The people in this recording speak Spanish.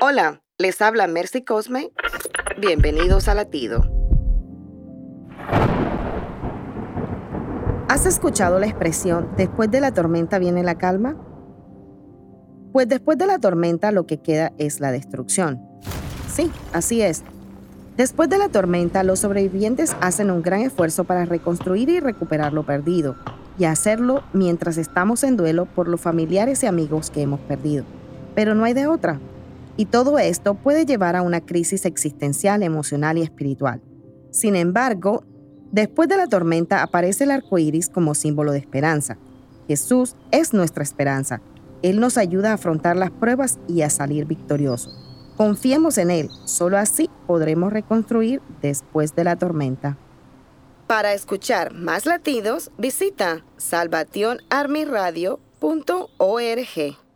Hola, les habla Mercy Cosme. Bienvenidos a Latido. ¿Has escuchado la expresión después de la tormenta viene la calma? Pues después de la tormenta lo que queda es la destrucción. Sí, así es. Después de la tormenta, los sobrevivientes hacen un gran esfuerzo para reconstruir y recuperar lo perdido, y hacerlo mientras estamos en duelo por los familiares y amigos que hemos perdido. Pero no hay de otra. Y todo esto puede llevar a una crisis existencial, emocional y espiritual. Sin embargo, después de la tormenta aparece el arco iris como símbolo de esperanza. Jesús es nuestra esperanza. Él nos ayuda a afrontar las pruebas y a salir victoriosos. Confiemos en Él, solo así podremos reconstruir después de la tormenta. Para escuchar más latidos, visita salvationarmyradio.org.